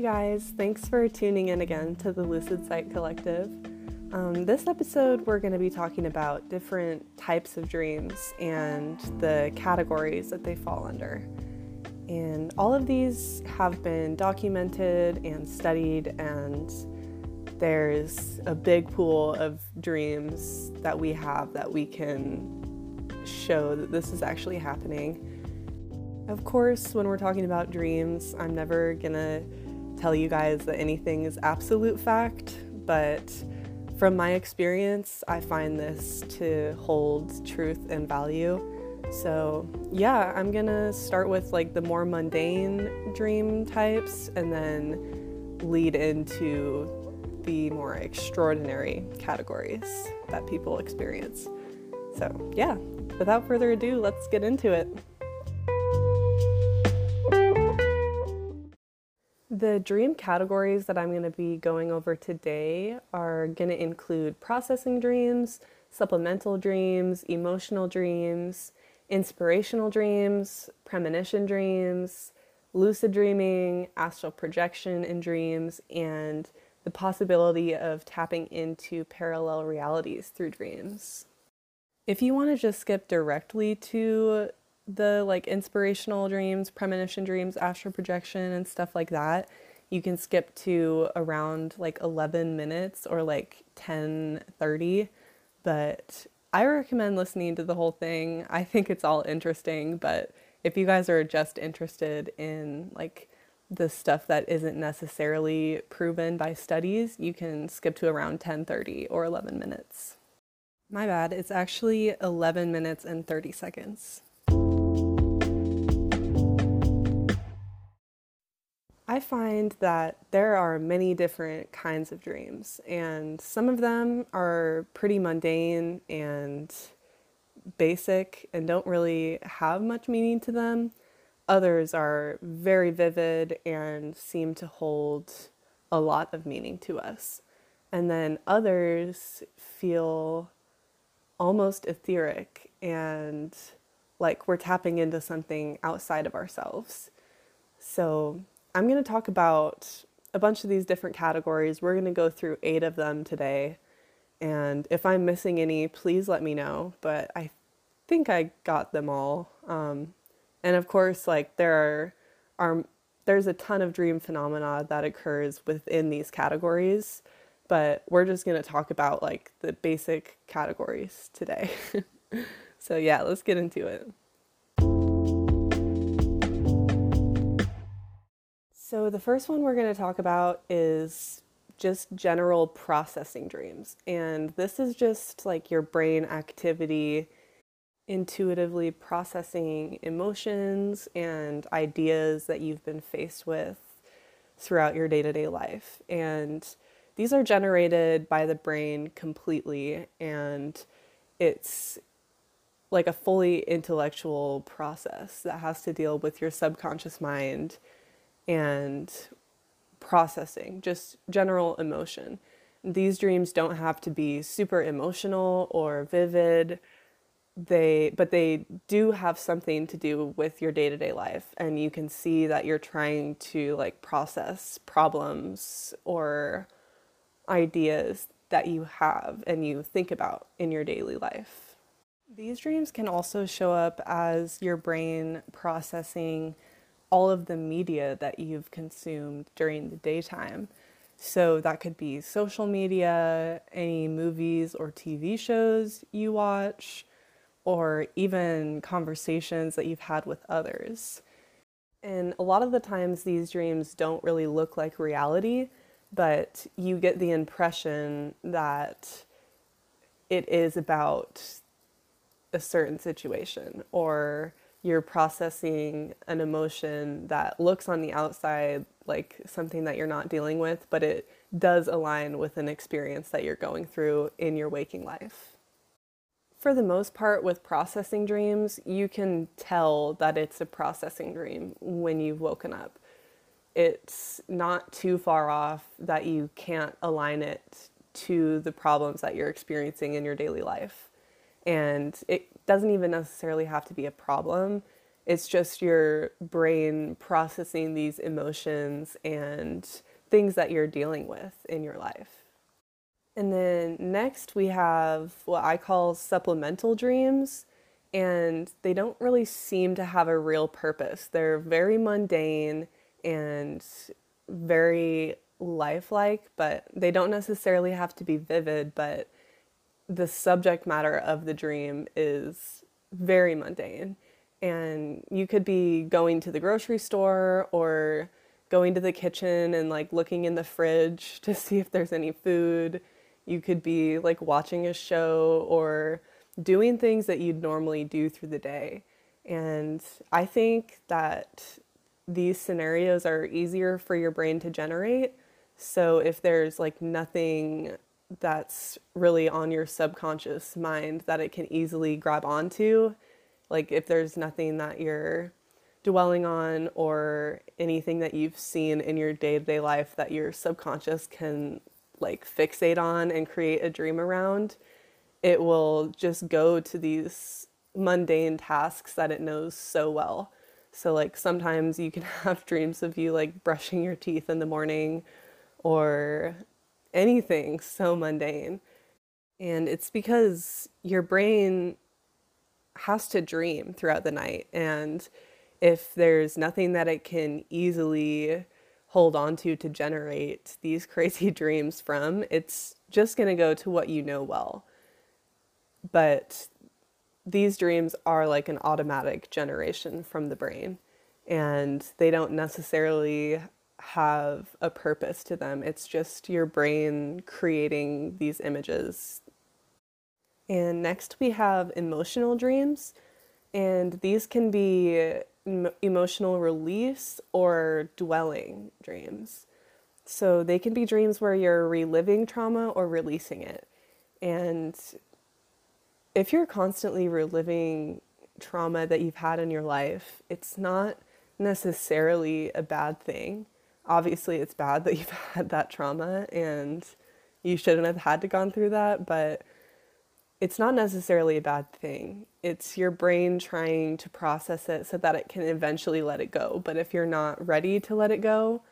Hey guys, thanks for tuning in again to the Lucid Sight Collective. Um, this episode, we're going to be talking about different types of dreams and the categories that they fall under. And all of these have been documented and studied, and there's a big pool of dreams that we have that we can show that this is actually happening. Of course, when we're talking about dreams, I'm never gonna tell you guys that anything is absolute fact, but from my experience, I find this to hold truth and value. So, yeah, I'm gonna start with like the more mundane dream types and then lead into the more extraordinary categories that people experience. So, yeah, without further ado, let's get into it. The dream categories that I'm going to be going over today are going to include processing dreams, supplemental dreams, emotional dreams, inspirational dreams, premonition dreams, lucid dreaming, astral projection in dreams, and the possibility of tapping into parallel realities through dreams. If you want to just skip directly to the like inspirational dreams, premonition dreams, astral projection, and stuff like that, you can skip to around like 11 minutes or like 10 30. But I recommend listening to the whole thing. I think it's all interesting, but if you guys are just interested in like the stuff that isn't necessarily proven by studies, you can skip to around 10:30 or 11 minutes. My bad, it's actually 11 minutes and 30 seconds. I find that there are many different kinds of dreams, and some of them are pretty mundane and basic and don't really have much meaning to them. Others are very vivid and seem to hold a lot of meaning to us. And then others feel almost etheric and like we're tapping into something outside of ourselves. So I'm going to talk about a bunch of these different categories. We're going to go through eight of them today. And if I'm missing any, please let me know. But I think I got them all. Um, and of course, like there are, are there's a ton of dream phenomena that occurs within these categories, but we're just going to talk about like the basic categories today. so yeah, let's get into it. So, the first one we're going to talk about is just general processing dreams. And this is just like your brain activity intuitively processing emotions and ideas that you've been faced with throughout your day to day life. And these are generated by the brain completely, and it's like a fully intellectual process that has to deal with your subconscious mind and processing, just general emotion. These dreams don't have to be super emotional or vivid. They but they do have something to do with your day-to-day life and you can see that you're trying to like process problems or ideas that you have and you think about in your daily life. These dreams can also show up as your brain processing all of the media that you've consumed during the daytime. So that could be social media, any movies or TV shows you watch, or even conversations that you've had with others. And a lot of the times, these dreams don't really look like reality, but you get the impression that it is about a certain situation or you're processing an emotion that looks on the outside like something that you're not dealing with, but it does align with an experience that you're going through in your waking life. For the most part, with processing dreams, you can tell that it's a processing dream when you've woken up. It's not too far off that you can't align it to the problems that you're experiencing in your daily life. And it doesn't even necessarily have to be a problem. It's just your brain processing these emotions and things that you're dealing with in your life. And then next we have what I call supplemental dreams, and they don't really seem to have a real purpose. They're very mundane and very lifelike, but they don't necessarily have to be vivid, but the subject matter of the dream is very mundane. And you could be going to the grocery store or going to the kitchen and like looking in the fridge to see if there's any food. You could be like watching a show or doing things that you'd normally do through the day. And I think that these scenarios are easier for your brain to generate. So if there's like nothing that's really on your subconscious mind that it can easily grab onto, like if there's nothing that you're dwelling on or anything that you've seen in your day-to-day life that your subconscious can like fixate on and create a dream around, it will just go to these mundane tasks that it knows so well. So, like, sometimes you can have dreams of you like brushing your teeth in the morning or anything so mundane. And it's because your brain has to dream throughout the night. And if there's nothing that it can easily hold on to to generate these crazy dreams from, it's just going to go to what you know well. But these dreams are like an automatic generation from the brain, and they don't necessarily have a purpose to them. It's just your brain creating these images. And next, we have emotional dreams, and these can be emotional release or dwelling dreams. So they can be dreams where you're reliving trauma or releasing it. And if you're constantly reliving trauma that you've had in your life, it's not necessarily a bad thing. Obviously, it's bad that you've had that trauma and you shouldn't have had to gone through that, but it's not necessarily a bad thing. It's your brain trying to process it so that it can eventually let it go. But if you're not ready to let it go,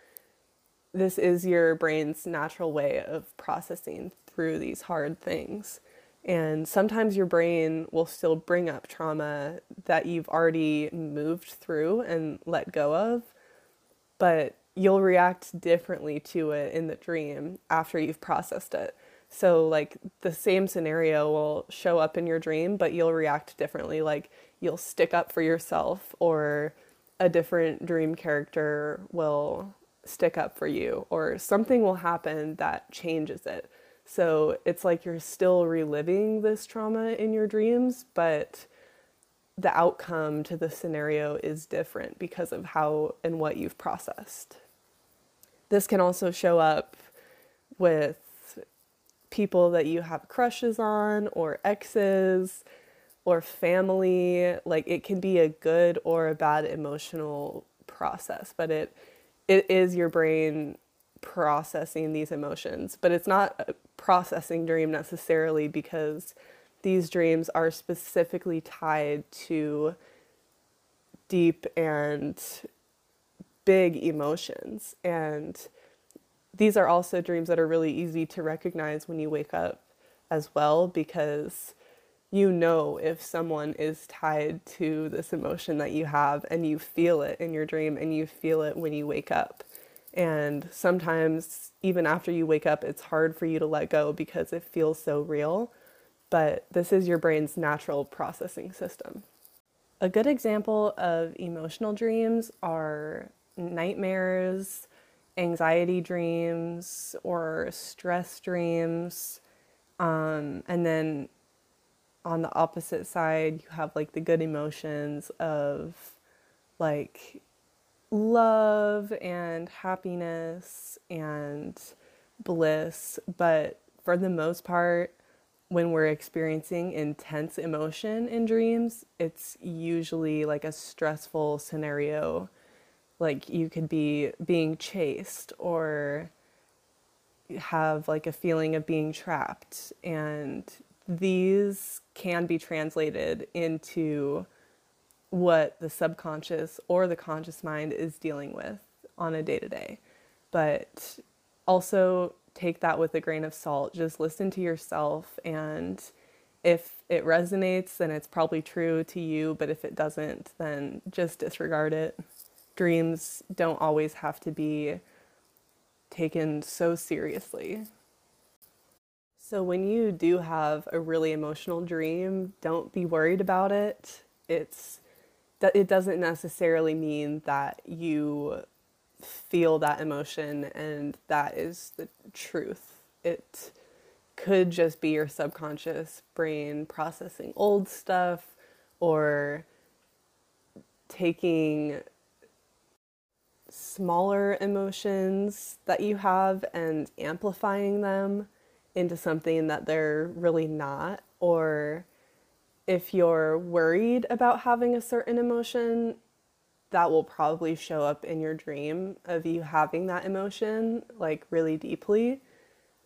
this is your brain's natural way of processing through these hard things. And sometimes your brain will still bring up trauma that you've already moved through and let go of, but you'll react differently to it in the dream after you've processed it. So, like, the same scenario will show up in your dream, but you'll react differently. Like, you'll stick up for yourself, or a different dream character will stick up for you, or something will happen that changes it. So it's like you're still reliving this trauma in your dreams, but the outcome to the scenario is different because of how and what you've processed. This can also show up with people that you have crushes on, or exes, or family. Like it can be a good or a bad emotional process, but it it is your brain processing these emotions. But it's not a processing dream necessarily because these dreams are specifically tied to deep and big emotions. And these are also dreams that are really easy to recognize when you wake up as well because you know if someone is tied to this emotion that you have and you feel it in your dream and you feel it when you wake up. And sometimes, even after you wake up, it's hard for you to let go because it feels so real. But this is your brain's natural processing system. A good example of emotional dreams are nightmares, anxiety dreams, or stress dreams. Um, and then on the opposite side, you have like the good emotions of like love and happiness and bliss, but for the most part, when we're experiencing intense emotion in dreams, it's usually like a stressful scenario. Like you could be being chased or have like a feeling of being trapped. And these can be translated into what the subconscious or the conscious mind is dealing with on a day to day. But also take that with a grain of salt. Just listen to yourself. And if it resonates, then it's probably true to you. But if it doesn't, then just disregard it. Dreams don't always have to be taken so seriously. So, when you do have a really emotional dream, don't be worried about it. It's it doesn't necessarily mean that you feel that emotion and that is the truth. It could just be your subconscious brain processing old stuff or taking smaller emotions that you have and amplifying them into something that they're really not? Or if you're worried about having a certain emotion that will probably show up in your dream of you having that emotion like really deeply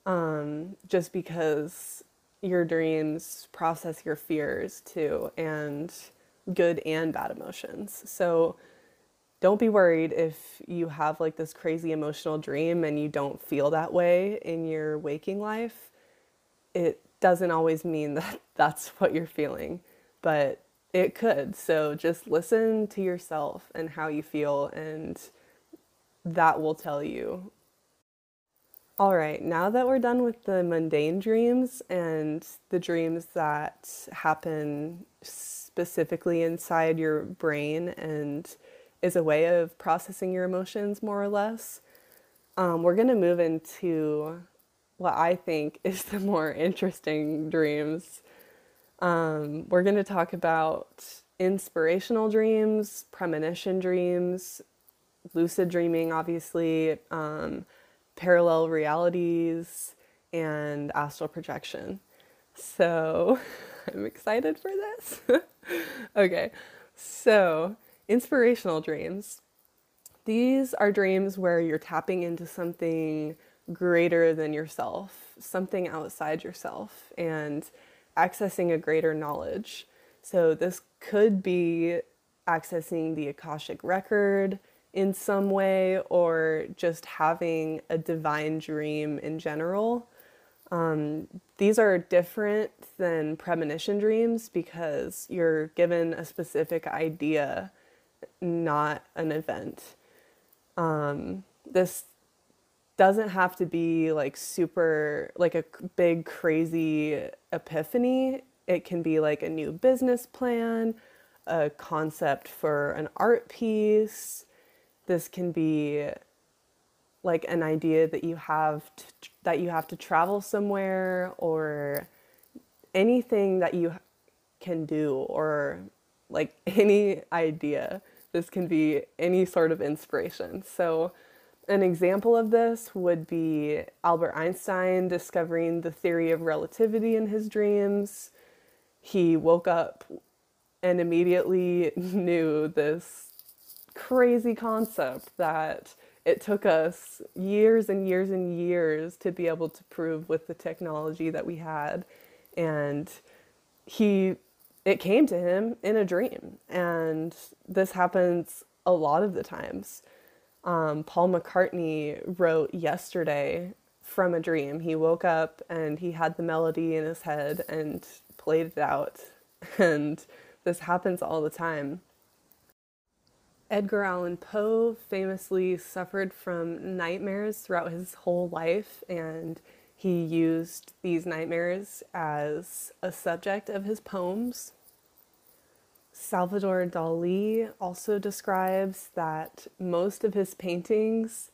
um, just because your dreams process your fears too and good and bad emotions. So don't be worried if you have like this crazy emotional dream and you don't feel that way in your waking life it doesn't always mean that that's what you're feeling but it could. So just listen to yourself and how you feel, and that will tell you. All right, now that we're done with the mundane dreams and the dreams that happen specifically inside your brain and is a way of processing your emotions more or less, um, we're going to move into what I think is the more interesting dreams um, we're going to talk about inspirational dreams, premonition dreams, lucid dreaming, obviously, um, parallel realities, and astral projection. So I'm excited for this. okay, so inspirational dreams. These are dreams where you're tapping into something greater than yourself, something outside yourself. And accessing a greater knowledge. So this could be accessing the Akashic record in some way or just having a divine dream in general. Um, these are different than premonition dreams because you're given a specific idea, not an event. Um, this doesn't have to be like super like a big crazy epiphany. It can be like a new business plan a concept for an art piece. This can be like an idea that you have to, that you have to travel somewhere or anything that you can do or like any idea this can be any sort of inspiration so an example of this would be Albert Einstein discovering the theory of relativity in his dreams. He woke up and immediately knew this crazy concept that it took us years and years and years to be able to prove with the technology that we had. And he, it came to him in a dream. And this happens a lot of the times um, Paul McCartney wrote yesterday from a dream. He woke up and he had the melody in his head and played it out. And this happens all the time. Edgar Allan Poe famously suffered from nightmares throughout his whole life, and he used these nightmares as a subject of his poems. Salvador Dali also describes that most of his paintings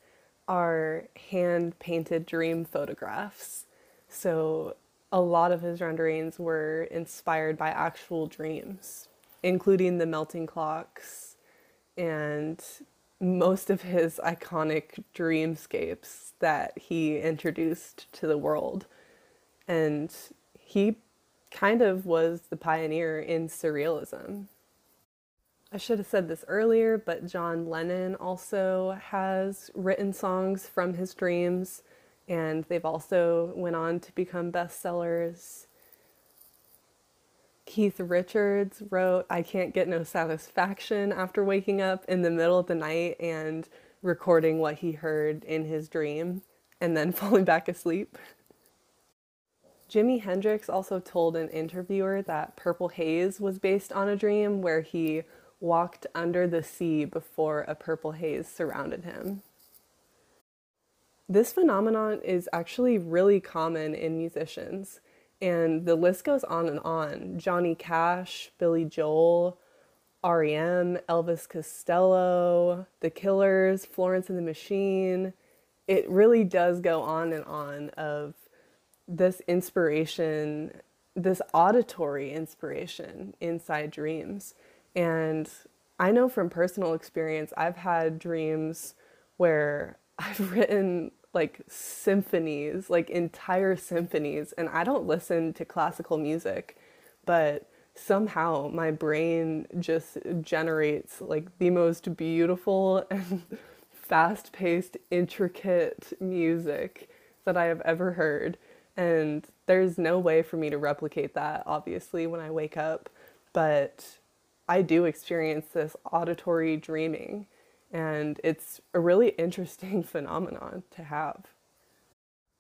are hand painted dream photographs. So a lot of his renderings were inspired by actual dreams, including the melting clocks and most of his iconic dreamscapes that he introduced to the world. And he kind of was the pioneer in surrealism. I should have said this earlier, but John Lennon also has written songs from his dreams, and they've also went on to become bestsellers. Keith Richards wrote, I can't get no satisfaction after waking up in the middle of the night and recording what he heard in his dream and then falling back asleep. Jimi Hendrix also told an interviewer that Purple Haze was based on a dream where he walked under the sea before a purple haze surrounded him. This phenomenon is actually really common in musicians, and the list goes on and on. Johnny Cash, Billy Joel, REM, Elvis Costello, The Killers, Florence and the Machine. It really does go on and on of this inspiration, this auditory inspiration inside dreams. And I know from personal experience, I've had dreams where I've written like symphonies, like entire symphonies, and I don't listen to classical music, but somehow my brain just generates like the most beautiful and fast paced, intricate music that I have ever heard. And there's no way for me to replicate that, obviously, when I wake up. But I do experience this auditory dreaming, and it's a really interesting phenomenon to have.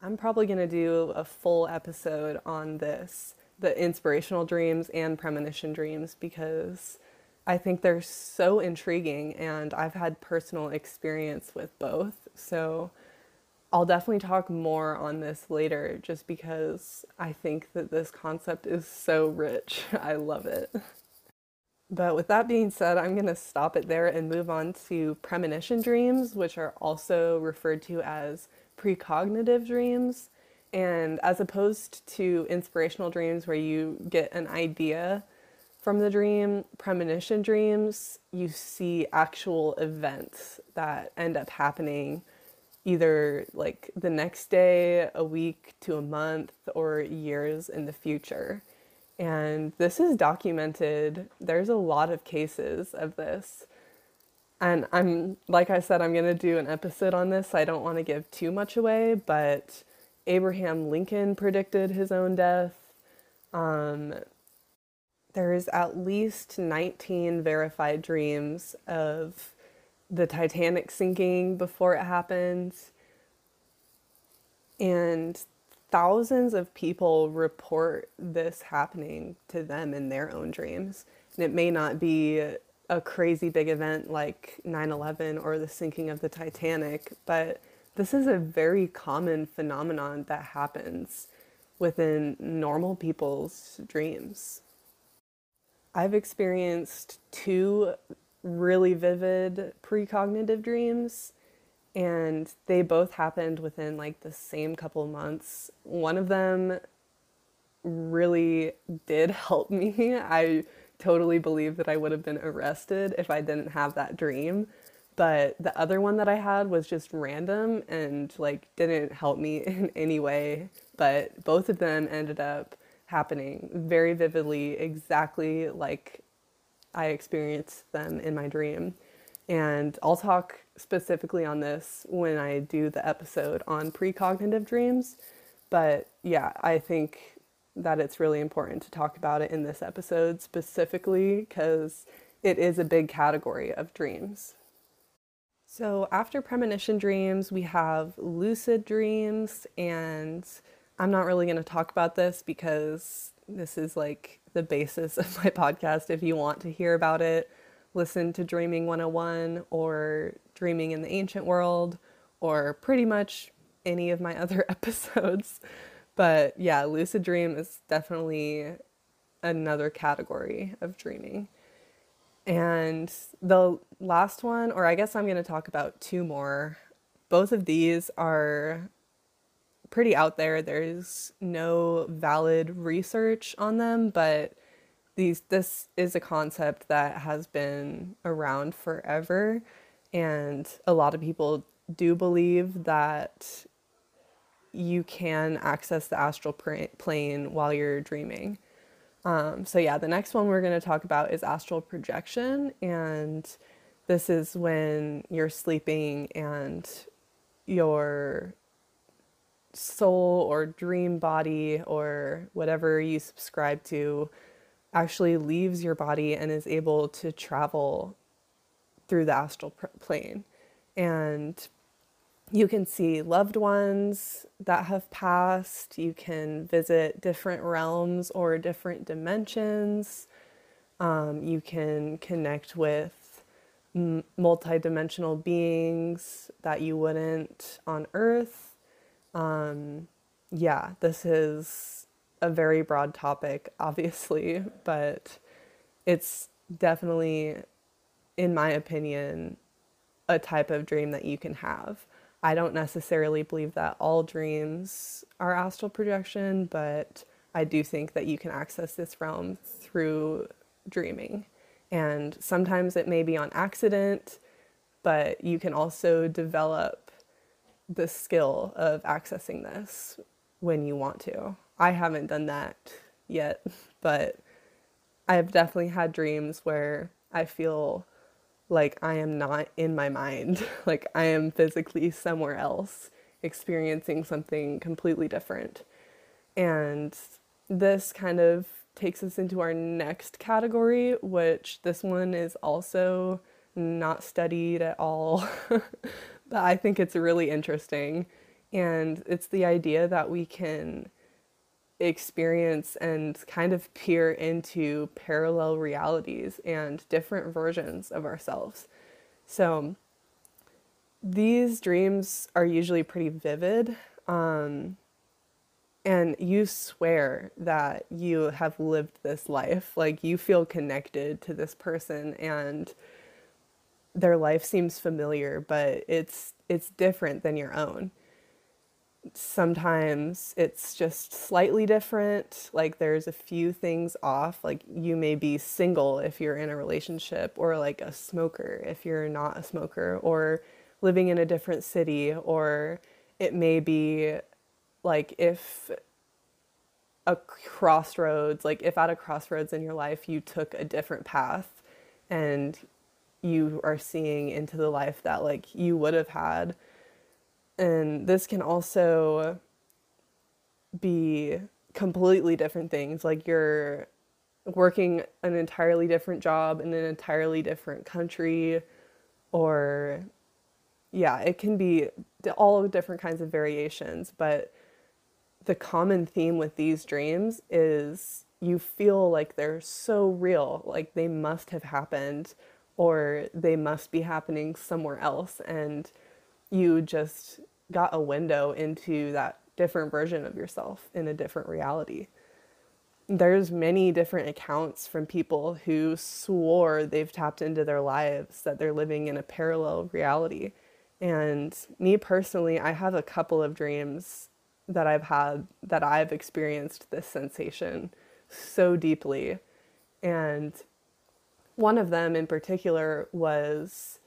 I'm probably going to do a full episode on this the inspirational dreams and premonition dreams because I think they're so intriguing and I've had personal experience with both. So I'll definitely talk more on this later just because I think that this concept is so rich. I love it. But with that being said, I'm going to stop it there and move on to premonition dreams, which are also referred to as precognitive dreams. And as opposed to inspirational dreams where you get an idea from the dream, premonition dreams, you see actual events that end up happening either like the next day, a week to a month, or years in the future. And this is documented. There's a lot of cases of this. And I'm, like I said, I'm going to do an episode on this. So I don't want to give too much away, but Abraham Lincoln predicted his own death. Um, there's at least 19 verified dreams of the Titanic sinking before it happens. And thousands of people report this happening to them in their own dreams. And it may not be a crazy big event like 9 11 or the sinking of the Titanic, but this is a very common phenomenon that happens within normal people's dreams. I've experienced two really vivid precognitive dreams and they both happened within like the same couple months. One of them really did help me. I totally believe that I would have been arrested if I didn't have that dream. But the other one that I had was just random and like didn't help me in any way. But both of them ended up happening very vividly, exactly like I experienced them in my dream. And I'll talk specifically on this when I do the episode on precognitive dreams. But yeah, I think that it's really important to talk about it in this episode specifically because it is a big category of dreams. So, after premonition dreams, we have lucid dreams, and I'm not really going to talk about this because this is like the basis of my podcast. If you want to hear about it, listen to Dreaming 101 or Dreaming in the Ancient World or pretty much any of my other episodes. But yeah, lucid dream is definitely another category of dreaming. And the last one, or I guess I'm going to talk about two more. Both of these are pretty out there. There's no valid research on them, but these this is a concept that has been around forever and a lot of people do believe that you can access the astral plane while you're dreaming. Um, so, yeah, the next one we're going to talk about is astral projection. And this is when you're sleeping and your soul or dream body or whatever you subscribe to actually leaves your body and is able to travel through the astral plane. And you can see loved ones that have passed. You can visit different realms or different dimensions. Um, you can connect with m- multidimensional beings that you wouldn't on Earth. Um, yeah, this is a very broad topic, obviously, but it's definitely, in my opinion, a type of dream that you can have. I don't necessarily believe that all dreams are astral projection, but I do think that you can access this realm through dreaming. And sometimes it may be on accident, but you can also develop the skill of accessing this when you want to. I haven't done that yet, but I've definitely had dreams where I feel like I am not in my mind, like I am physically somewhere else experiencing something completely different. And this kind of takes us into our next category, which this one is also not studied at all, but I think it's really interesting. And it's the idea that we can experience and kind of peer into parallel realities and different versions of ourselves. So, these dreams are usually pretty vivid. Um, and you swear that you have lived this life. Like you feel connected to this person and their life seems familiar, but it's it's different than your own sometimes it's just slightly different. Like there's a few things off. Like you may be single if you're in a relationship, or like a smoker if you're not a smoker, or living in a different city, or it may be like if a crossroads, like if at a crossroads in your life you took a different path and you are seeing into the life that like you would have had and this can also be completely different things. Like you're working an entirely different job in an entirely different country, or yeah, it can be all different kinds of variations. But the common theme with these dreams is you feel like they're so real, like they must have happened or they must be happening somewhere else. And you just got a window into that different version of yourself in a different reality. There's many different accounts from people who swore they've tapped into their lives that they're living in a parallel reality. And me personally, I have a couple of dreams that I've had that I've experienced this sensation so deeply. And one of them in particular was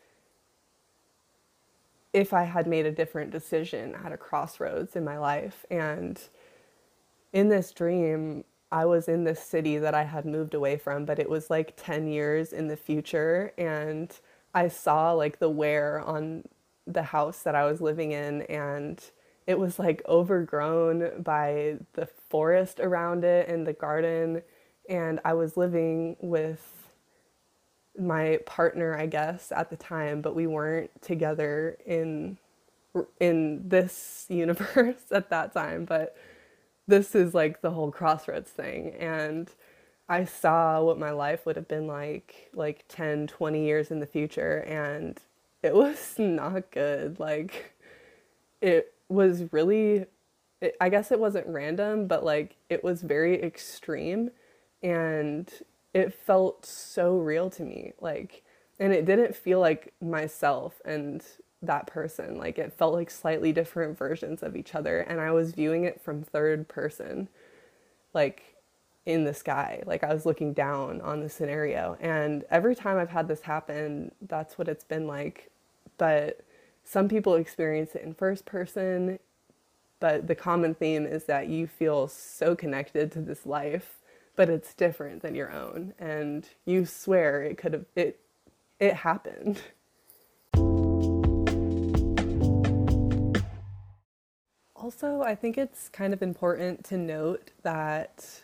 if I had made a different decision at a crossroads in my life. And in this dream, I was in this city that I had moved away from, but it was like 10 years in the future. And I saw like the wear on the house that I was living in, and it was like overgrown by the forest around it and the garden. And I was living with my partner, I guess, at the time, but we weren't together in in this universe at that time, but this is like the whole crossroads thing and I saw what my life would have been like like 10, 20 years in the future and it was not good. Like it was really it, I guess it wasn't random, but like it was very extreme and it felt so real to me like and it didn't feel like myself and that person like it felt like slightly different versions of each other and i was viewing it from third person like in the sky like i was looking down on the scenario and every time i've had this happen that's what it's been like but some people experience it in first person but the common theme is that you feel so connected to this life but it's different than your own and you swear it could have it it happened also i think it's kind of important to note that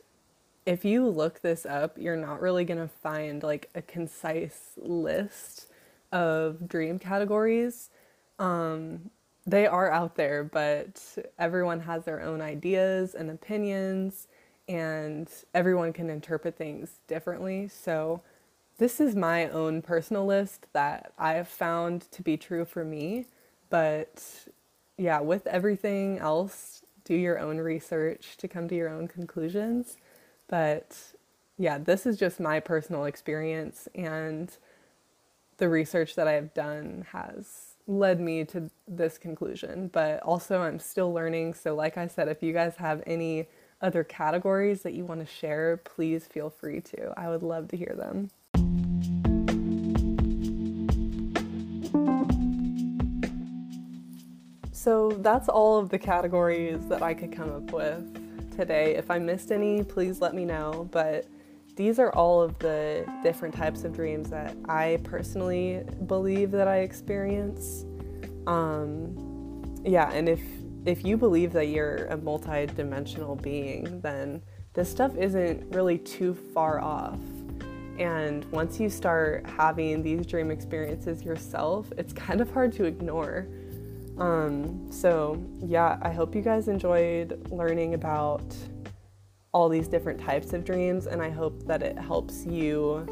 if you look this up, you're not really going to find like a concise list of dream categories. Um, they are out there, but everyone has their own ideas and opinions, and everyone can interpret things differently. So, this is my own personal list that I have found to be true for me. But yeah, with everything else, do your own research to come to your own conclusions. But yeah, this is just my personal experience, and the research that I have done has led me to this conclusion. But also, I'm still learning. So, like I said, if you guys have any other categories that you want to share, please feel free to. I would love to hear them. So that's all of the categories that I could come up with today. If I missed any, please let me know. But these are all of the different types of dreams that I personally believe that I experience. Um, yeah, and if if you believe that you're a multi-dimensional being, then this stuff isn't really too far off. And once you start having these dream experiences yourself, it's kind of hard to ignore. Um, so, yeah, I hope you guys enjoyed learning about all these different types of dreams, and I hope that it helps you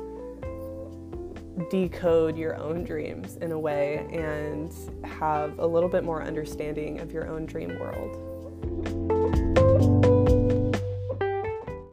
decode your own dreams in a way and have a little bit more understanding of your own dream world.